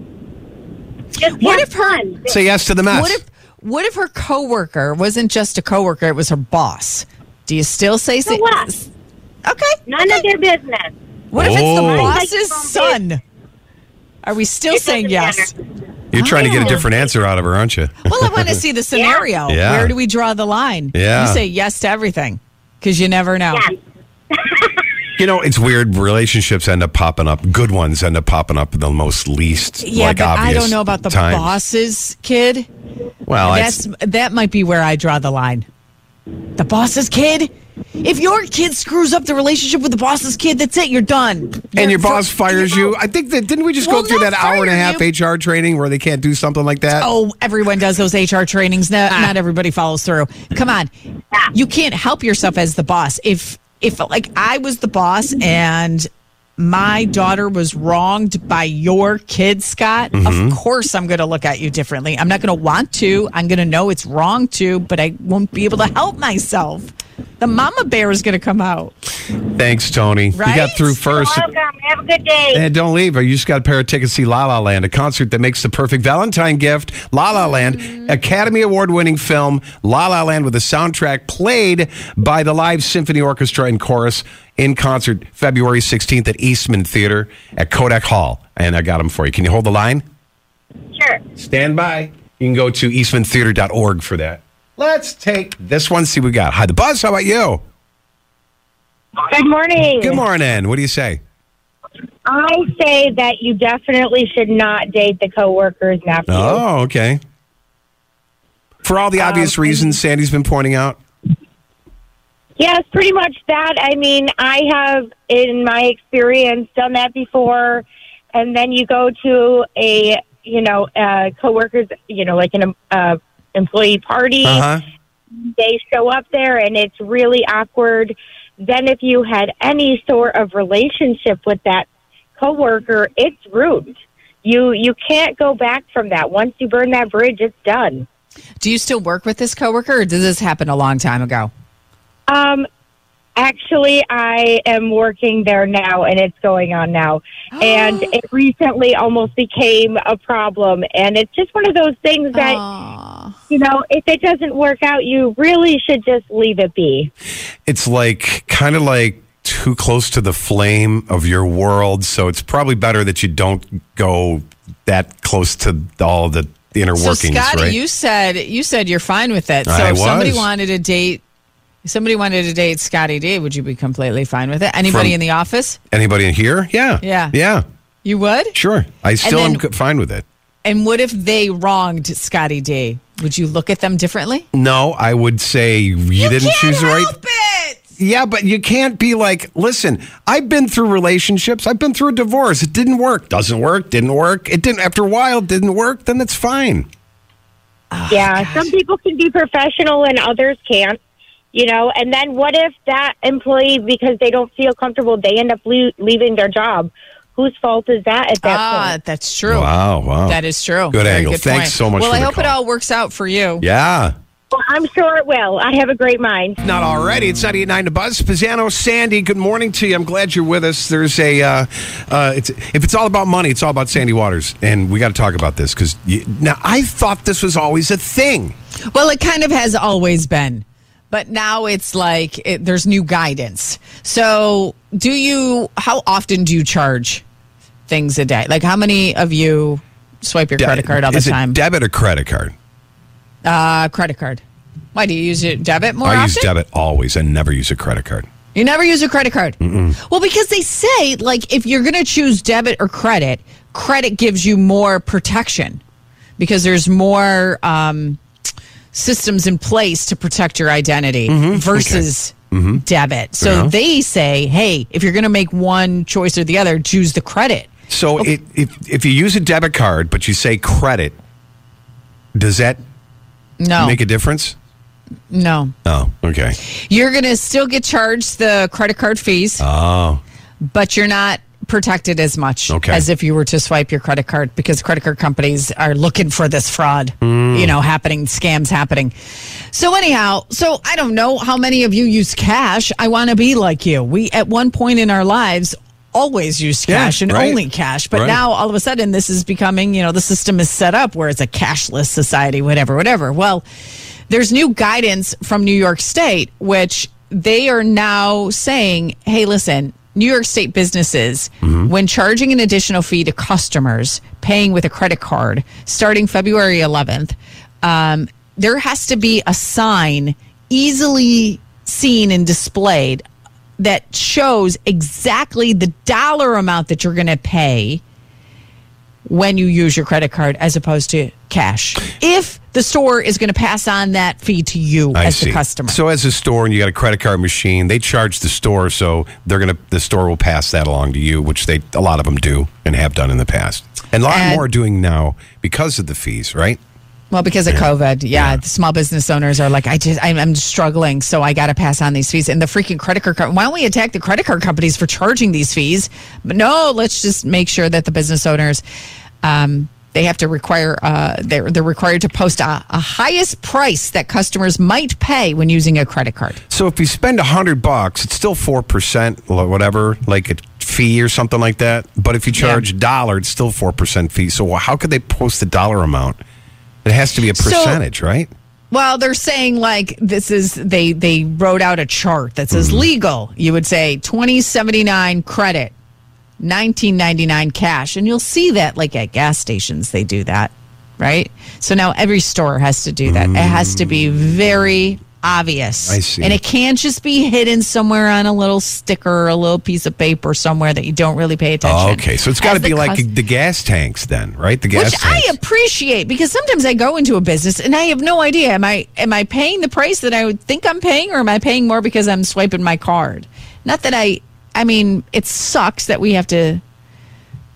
just What if her- fun. Say yes to the mess. What if what if her coworker wasn't just a coworker? It was her boss. Do you still say So what? Okay. None of their business. What if it's Oh. the Like boss's your own son? Are we still It saying yes? matter. You're trying to get a Oh. different answer out of her, aren't you? Well, I want to see the scenario. Yeah. Where do we draw the line? Yeah. You say yes to everything because you never know. Yes. You know, it's weird. Relationships end up popping up. Good ones end up popping up the most least. Yeah, like, but I don't know about the times. boss's kid. Well, That's it's, that might be where I draw the line. The boss's kid. If your kid screws up the relationship with the boss's kid, that's it. You're done. and your You're- boss fires you. I think that didn't we just Well, go through that hour and a half you. HR training where they can't do something like that? Oh, everyone does those HR trainings. Not, Ah. not everybody follows through. Come on, you can't help yourself as the boss. If if like I was the boss and my daughter was wronged by your kid, Scott, Mm-hmm. of course I'm going to look at you differently. I'm not going to want to. I'm going to know it's wrong to, but I won't be able to help myself. The mama bear is going to come out. Thanks, Tony. You got through first. Welcome. Have a good day. And don't leave. You just got a pair of tickets to see La La Land, a concert that makes the perfect Valentine gift. La La Land, Academy Award winning film, La La Land with a soundtrack played by the Live Symphony Orchestra and Chorus in concert February 16th at Eastman Theater at Kodak Hall. And I got them for you. Can you hold the line? Sure. Stand by. You can go to eastmantheater.org for that. Let's take this one, see what we got. Hi, the buzz. How about you? Good morning. Good morning. What do you say? I say that you definitely should not date the coworker's nephew. Oh, okay. For all the obvious reasons Sandy's been pointing out. Yes, pretty much that. I mean, I have, in my experience, done that before. And then you go to a, you know, uh, coworkers, you know, like an uh, employee party. Uh huh. They show up there, and it's really awkward. Then, if you had any sort of relationship with that coworker, it's rude. You you can't go back from that. Once you burn that bridge, it's done. Do you still work with this coworker, or did this happen a long time ago? Um, actually, I am working there now, and it's going on now. and it recently almost became a problem. And it's just one of those things that Aw. You know, if it doesn't work out, you really should just leave it be. It's like kind of like too close to the flame of your world. So it's probably better that you don't go that close to all the inner So workings, Scotty, right? you said you said you're fine with it. So I if somebody wanted to date, if somebody wanted to date Scotty D, would you be completely fine with it? Anybody From- in the office, Anybody in here? Yeah. Yeah. Yeah. you would. Sure. I still then- am fine with it. And what if they wronged Scotty D? Would you look at them differently? No, I would say you, didn't choose the right. it. Yeah, but you can't be like, listen, I've been through relationships. I've been through a divorce. It didn't work. Doesn't work. Didn't work. It didn't. After a while, it didn't work. Then it's fine. Ah, yeah, some people can be professional and others can't. You know, and then what if that employee, because they don't feel comfortable, they end up le- leaving their job? Whose fault is that at that Ah, point? that's true. Wow. Wow. That is true. Good Very angle. good Thanks point. so much Well, for I the hope it all works out for you. Yeah. Well, I'm sure it will. I have a great mind. Not already. It's 98.9 to Buzz. Spezzano, Sandy, good morning to you. I'm glad you're with us. There's a, uh, uh, it's, if it's all about money, it's all about Sandy Waters. And we got to talk about this because now I thought this was always a thing. Well, it kind of has always been, but now it's like it, there's new guidance. So, do you? How often do you charge things a day? Like, how many of you swipe your credit card all the time? debit or credit card? uh, credit card. Why do you use it debit more I often? use debit always and never use a credit card. You never use a credit card. Well, because they say like if you're going to choose debit or credit, credit gives you more protection because there's more um, systems in place to protect your identity mm-hmm. versus mm-hmm. debit. So Yeah. they say, hey, if you're going to make one choice or the other, choose the credit. So it, if if you use a debit card but you say credit, does that No, make a difference? no, Oh, okay. you're going to still get charged the credit card fees. Oh, but you're not protected as much Okay. as if you were to swipe your credit card because credit card companies are looking for this fraud, mm. you know, happening, scams happening. So anyhow, so I don't know how many of you use cash. I want to be like you. We at one point in our lives always used Yeah, cash and right. only cash, but Right. now all of a sudden this is becoming, you know, the system is set up where it's a cashless society, whatever, whatever. Well, there's new guidance from New York State, which they are now saying, hey, listen, New York State businesses, when charging an additional fee to customers paying with a credit card starting February 11th, um, there has to be a sign easily seen and displayed that shows exactly the dollar amount that you're going to pay when you use your credit card as opposed to cash. If the store is going to pass on that fee to you I as see. the customer. So as a store and you got a credit card machine, they charge the store, so they're gonna the store will pass that along to you, which they a lot of them do and have done in the past, and a lot And- more are doing now because of the fees, right? Well, because of COVID, yeah, the small business owners are like, I just, I'm, I'm struggling, so I got to pass on these fees. And the freaking credit card, why don't we attack the credit card companies for charging these fees? But no, let's just make sure that the business owners, um, they have to require, uh, they're they're required to post a, a highest price that customers might pay when using a credit card. So if you spend a hundred bucks, it's still four percent, or whatever, like a fee or something like that. But if you charge a dollar, it's still four percent fee. So how could they post the dollar amount? It has to be a So- percentage, right? Well, they're saying like this is they they wrote out a chart that says mm-hmm. legal. You would say twenty seventy nine credit, nineteen ninety nine cash, and you'll see that like at gas stations they do that, right? So now every store has to do that. It has to be mm. very obvious. I see. and it can't just be hidden somewhere on a little sticker or a little piece of paper somewhere that you don't really pay attention. Oh, okay, so it's got to As the be like cus- the gas tanks, then, right? The gas which tanks. I appreciate because sometimes I go into a business and I have no idea am I am I paying the price that I would think I'm paying or am I paying more because I'm swiping my card? Not that I I mean it sucks that we have to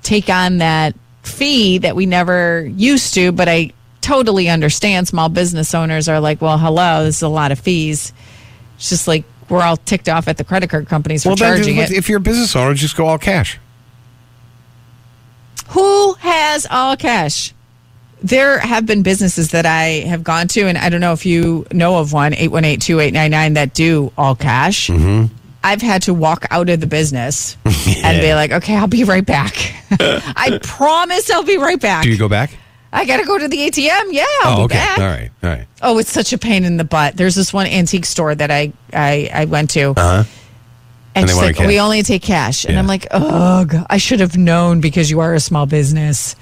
take on that fee that we never used to, but I totally understand small business owners are like, well, hello, this is a lot of fees. It's just like we're all ticked off at the credit card companies for well, charging if it. if you're a business owner, just go all cash. Who has all cash? There have been businesses that I have gone to, and I don't know if you know of one, 818 2899, that do all cash. Mm-hmm. I've had to walk out of the business and be like, okay, I'll be right back. I promise I'll be right back. Do you go back? I got to go to the ATM. Yeah, I'll Oh, be okay. back. All right. All right. Oh, it's such a pain in the butt. There's this one antique store that I I, I went to. Uh-huh. And, And they she's like, we only take cash. And Yeah. I'm like, ugh, I should have known because you are a small business.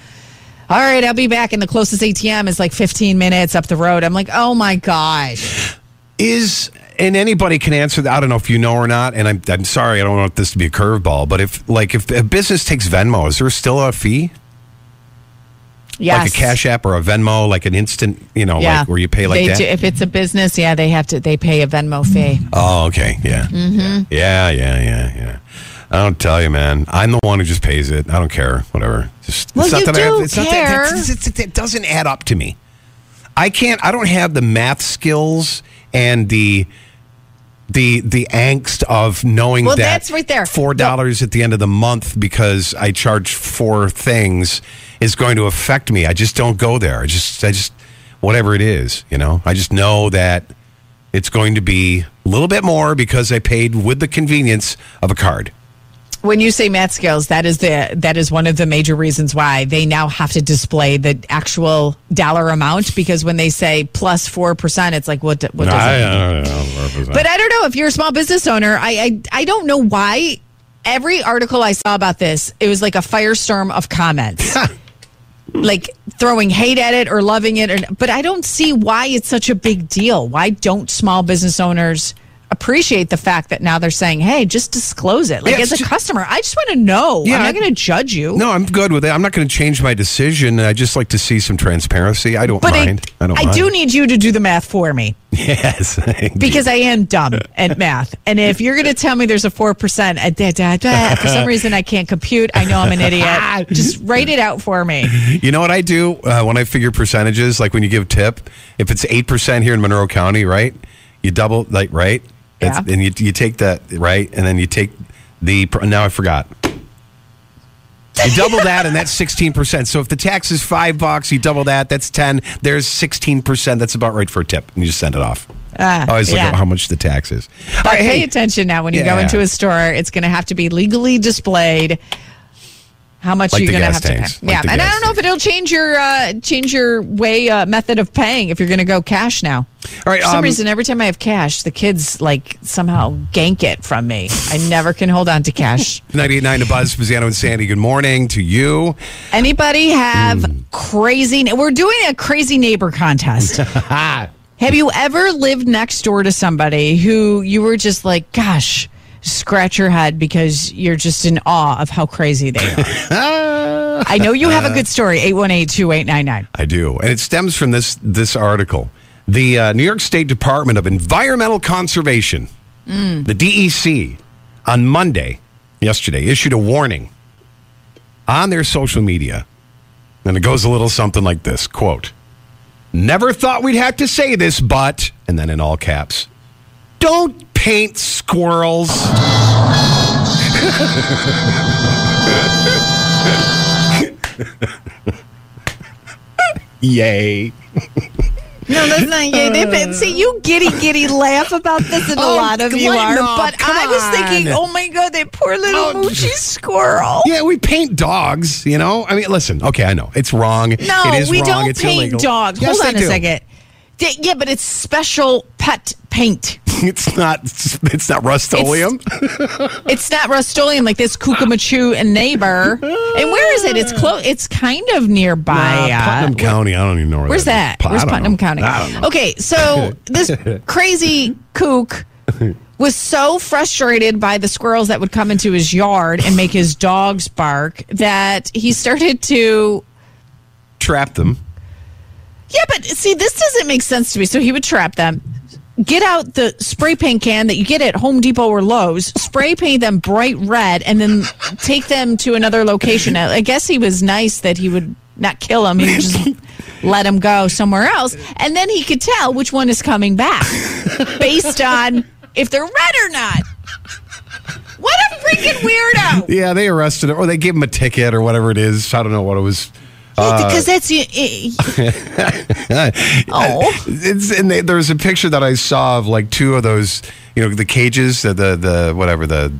All right, I'll be back. And the closest ATM is like 15 minutes up the road. I'm like, oh my gosh. Is and anybody can answer that. I don't know if you know or not. And I'm I'm sorry, I don't want this to be a curveball, but if like if a business takes Venmo, is there still a fee? Yes. Like a Cash App or a Venmo, like an instant, you know, yeah. like where you pay like They that? do- if it's a business, yeah, they have to, they pay a Venmo fee. Oh, okay. Yeah. Mm-hmm. Yeah, yeah, yeah, yeah. I don't tell you, man. I'm the one who just pays it. I don't care. Whatever. Just Well, that do it's not care. that it's- it's- it doesn't add up to me. I can't I don't have the math skills and the the the angst of knowing Well, that that's right there. four dollars at the end of the month because I charge four things is going to affect me. I just don't go there. I just I just whatever it is, you know. I just know that it's going to be a little bit more because I paid with the convenience of a card. When you say math skills, that is the that is one of the major reasons why they now have to display the actual dollar amount because when they say plus four percent, it's like what what does it mean? But I don't know if you're a small business owner. I, I I don't know why. Every article I saw about this, it was like a firestorm of comments, like throwing hate at it or loving it. Or, but I don't see why it's such a big deal. Why don't small business owners appreciate the fact that now they're saying, "Hey, just disclose it." Like Yeah, as a customer, I just want to know. Yeah, I'm not going to judge you. No, I'm good with it. I'm not going to change my decision. I just like to see some transparency. I don't but mind. I, don't I mind. do need you to do the math for me. Yes. because I am dumb at math. And if you're going to tell me there's a 4%, uh, da, da, da, for some reason I can't compute, I know I'm an idiot. Just write it out for me. You know what I do uh, when I figure percentages? Like when you give tip, if it's eight percent here in Monroe County, right? You double, like right, That's- Yeah. and you you take that right, and then you take the. Now I forgot. You double that, and that's sixteen percent. So if the tax is five bucks, you double that, that's ten. There's sixteen percent. That's about right for a tip, and you just send it off. Ah, I always look yeah. at how much the tax is. But right, pay hey, attention now when you go into a store, it's going to have to be legally displayed. How much Like you're going to have tanks. to pay? Like yeah, and I don't know if it'll change your uh, change your way uh, method of paying if you're going to go cash now. All right, For some um, reason, every time I have cash, the kids like somehow gank it from me. I never can hold on to cash. 98.9 to Buzz, Spezzano and Sandy. Good morning to you. Anybody have Hmm. crazy? We're doing a crazy neighbor contest. have you ever lived next door to somebody who you were just like, gosh, scratch your head because you're just in awe of how crazy they are? I know you have a good story. 818-2899. I do, and it stems from this this article. The uh, New York State Department of Environmental Conservation, the DEC, on Monday, yesterday, issued a warning on their social media, and it goes a little something like this: "Quote: Never thought we'd have to say this, but," and then in all caps, "Don't paint squirrels." Yay. No, that's not you. They- but uh. See, you giddy giddy laugh about this, and a Oh, lot of you are. No, but come I was thinking, oh my god, that poor little Oh, moochy squirrel. Yeah, we paint dogs, you know? I mean, listen, okay, I know. It's wrong. No, it is we wrong. don't it's paint illegal. dogs. Yes, Hold on a do. second. Yeah, but it's special pet paint. It's not it's not Rust-Oleum. It's not Rust-Oleum like this Cucamachu and neighbor. And where is it? It's close. It's kind of nearby. Nah, uh, Putnam County. I don't even know where Where's that? that? is. I Where's Putnam know. County? I don't know. Okay, so this crazy kook was so frustrated by the squirrels that would come into his yard and make his dogs bark that he started to Trap them. Yeah, but see, this doesn't make sense to me. So he would trap them, get out the spray paint can that you get at Home Depot or Lowe's, spray paint them bright red, and then take them to another location. I guess he was nice that he would not kill them; he would just let them go somewhere else, and then he could tell which one is coming back based on if they're red or not. What a freaking weirdo! Yeah, they arrested him or they gave him a ticket or whatever it is. I don't know what it was. Because that's you. Oh. it's and they, there was a picture that I saw of like two of those, you know, the cages, the the, the whatever the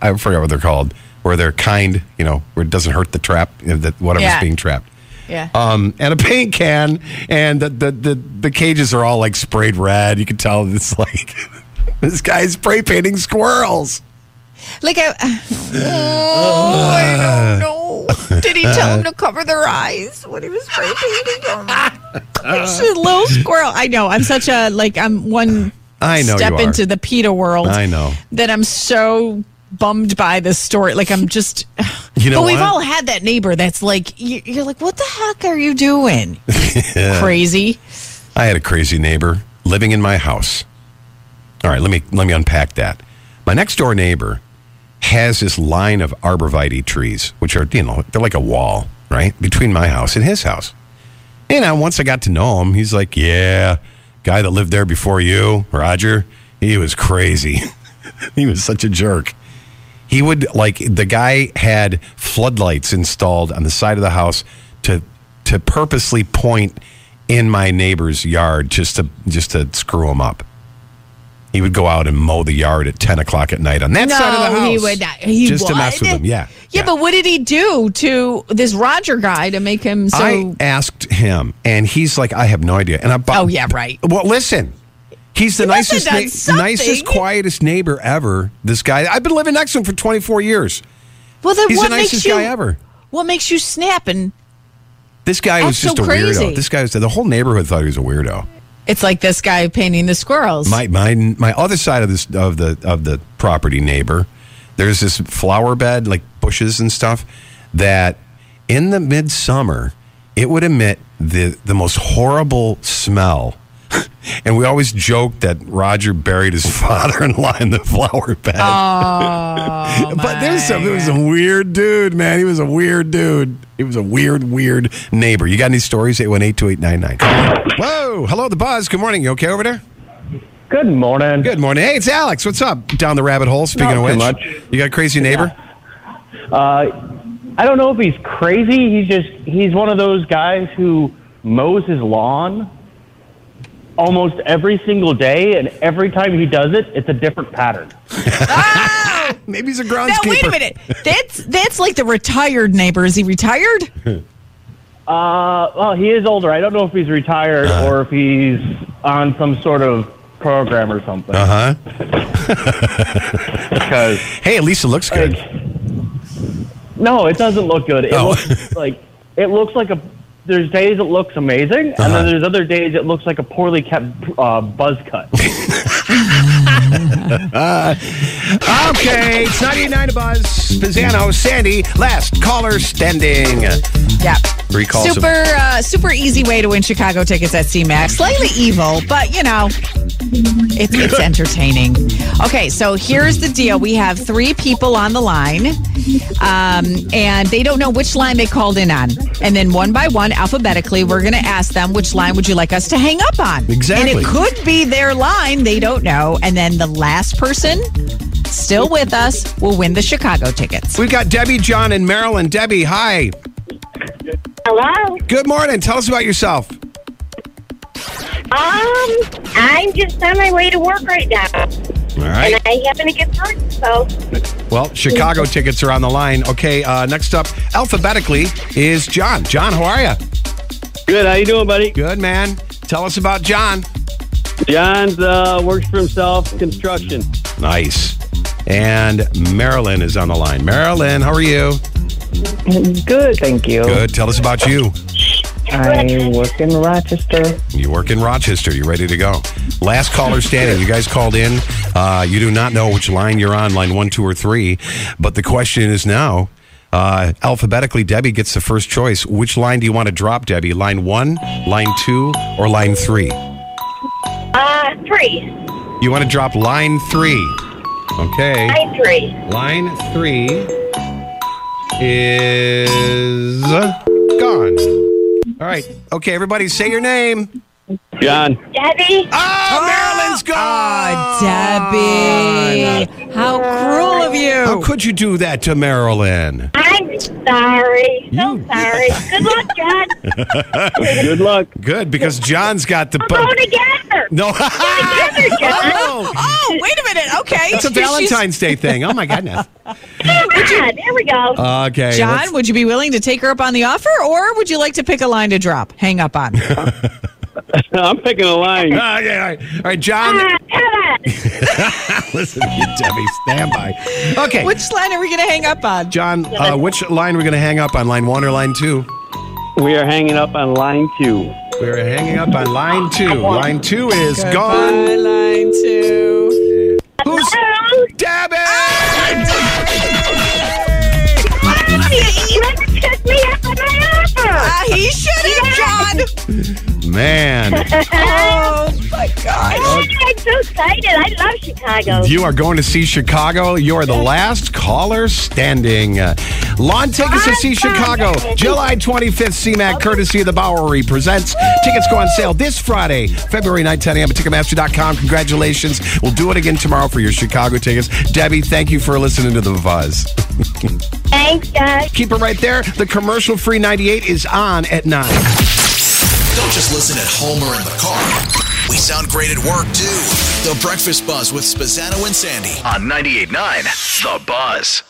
I forget what they're called, where they're kind, you know, where it doesn't hurt the trap, you know, that whatever's Yeah. being trapped. Yeah. Um, and a paint can, and the, the the the cages are all like sprayed red. You can tell it's like this guy's spray painting squirrels. Like I, oh, I don't know. Did he tell him to cover their eyes when he was spray painting them? It's a little squirrel. I know. I'm such a like. I'm one I know step into the PETA world. I know. that I'm so bummed by this story. Like I'm just. You know but we've what? all had that neighbor that's like you- you're like, what the heck are you doing? Crazy. I had a crazy neighbor living in my house. All right, let me let me unpack that. My next door neighbor has this line of arborvitae trees, which are you know they're like a wall, right, between my house and his house. You know, once I got to know him, he's like, "Yeah, guy that lived there before you, Roger, he was crazy. he was such a jerk." He would like the guy had floodlights installed on the side of the house to to purposely point in my neighbor's yard just to just to screw him up. He would go out and mow the yard at ten o'clock at night on that side of the house. he would not. He just to mess with him. Yeah, Yeah, but what did he do to this Roger guy to make him so? I asked him, and he's like, "I have no idea." And I, but, Oh, yeah, right. Well, listen, he's the He nicest, na- nicest, quietest neighbor ever. This guy, I've been living next to him for twenty four years. well, then He's what the makes nicest you? guy ever. What makes you snap and? This guy was just so a crazy. weirdo. This guy was the whole neighborhood thought he was a weirdo. It's like this guy painting the squirrels. My my my other side of this of the of the property neighbor, there's this flower bed like bushes and stuff that in the midsummer it would emit the the most horrible smell. And we always joked that Roger buried his father-in-law in the flower bed. Oh, but there's some, my there was a weird dude, man. He was a weird dude. He was a weird, weird neighbor. You got any stories? 818-2899. Whoa. Hello, the buzz. Good morning. You okay over there? Good morning. Good morning. Hey, it's Alex. What's up? Down the rabbit hole. Speaking Not of which, much. you got a crazy neighbor? Uh, I don't know if he's crazy. He's just he's one of those guys who mows his lawn almost every single day, and every time he does it, it's a different pattern. Maybe he's a Now groundskeeper. wait a minute. That's that's like the retired neighbor. Is he retired? Uh, well, he is older. I don't know if he's retired Uh-huh. or if he's on some sort of program or something. Uh huh. Because Hey, at least it looks good. no, it doesn't look good. It Oh. looks like it looks like a. There's days it looks amazing, and Uh-huh. then there's other days it looks like a poorly kept uh, buzz cut. Okay, it's 99 to Buzz. Spezzano, Sandy, last caller standing. Yeah. Three calls. Super, uh, super easy way to win Chicago tickets at CMAC. Slightly evil, but you know, it's, it's entertaining. Okay, so here's the deal: we have three people on the line, um, and they don't know which line they called in on. And then one by one, alphabetically, we're going to ask them which line would you like us to hang up on. Exactly. And it could be their line; they don't know. And then the last person, still with us, will win the Chicago tickets. We've got Debbie, John, and Marilyn. Debbie, hi. Hello. Good morning. Tell us about yourself. Um, I'm just on my way to work right now, All right. and I happen to get through. So, Well, Chicago tickets are on the line. Okay, uh, next up, alphabetically, is John. John, how are you? Good. How you doing, buddy? Good, man. Tell us about John. John's uh, works for himself, construction. Nice. And Marilyn is on the line. Marilyn, how are you? Good, thank you. Good. Tell us about you. I work in Rochester. You work in Rochester. You ready to go? Last caller standing. You guys called in. Uh, you do not know which line you're on, line one, two, or three. But the question is now, uh, alphabetically, Debbie gets the first choice. Which line do you want to drop, Debbie? Line one, line two, or line three? uh, three. You want to drop line three. Okay. Line three. Line three is gone. All right. Okay, everybody, say your name. John. Debbie. Oh, Marilyn's ah, gone. Oh, Debbie. Ah, How cruel of you. How could you do that to Marilyn? I'm sorry. So sorry. Good luck, John. Good luck. Good, because John's got the. We're going together. no. Together, John. Oh, Oh, wait a minute. Okay. it's a She's- Valentine's Day thing. Oh my goodness. Yeah, there we go. Okay. John, let's- would you be willing to take her up on the offer, or would you like to pick a line to drop? Hang up on. I'm picking a line. Ah, yeah, all right. All right, John. Come on. Listen to you, Debbie. Stand by. Okay. Which line are we going to hang up on? John, uh, which line are we going to hang up on? Line one or line two? We are hanging up on line two. We're hanging up on line two. Line two is Goodbye, gone. line two. Who's Debbie? You never me up on my offer. Ah, he should have, John. Man, Oh, my God. Oh, I'm so excited. I love Chicago. you are going to see Chicago. You are the last caller standing. Uh, lawn tickets to see Chicago, July 25th, CMAC, courtesy of the Bowery presents. Tickets go on sale this Friday, February 9th, 10 a.m. at Ticketmaster.com. Congratulations. We'll do it again tomorrow for your Chicago tickets. Debbie, thank you for listening to the Buzz. Thanks, guys. Keep it right there. The commercial free 98 is on at 9. Don't just listen at home or in the car. We sound great at work, too. The Breakfast Buzz with Spezzano and Sandy on 98.9 The Buzz.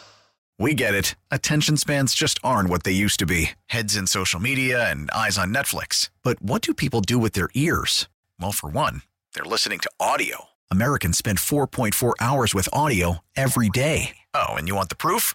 We get it. Attention spans just aren't what they used to be heads in social media and eyes on Netflix. But what do people do with their ears? Well, for one, they're listening to audio. Americans spend 4.4 hours with audio every day. Oh, and you want the proof?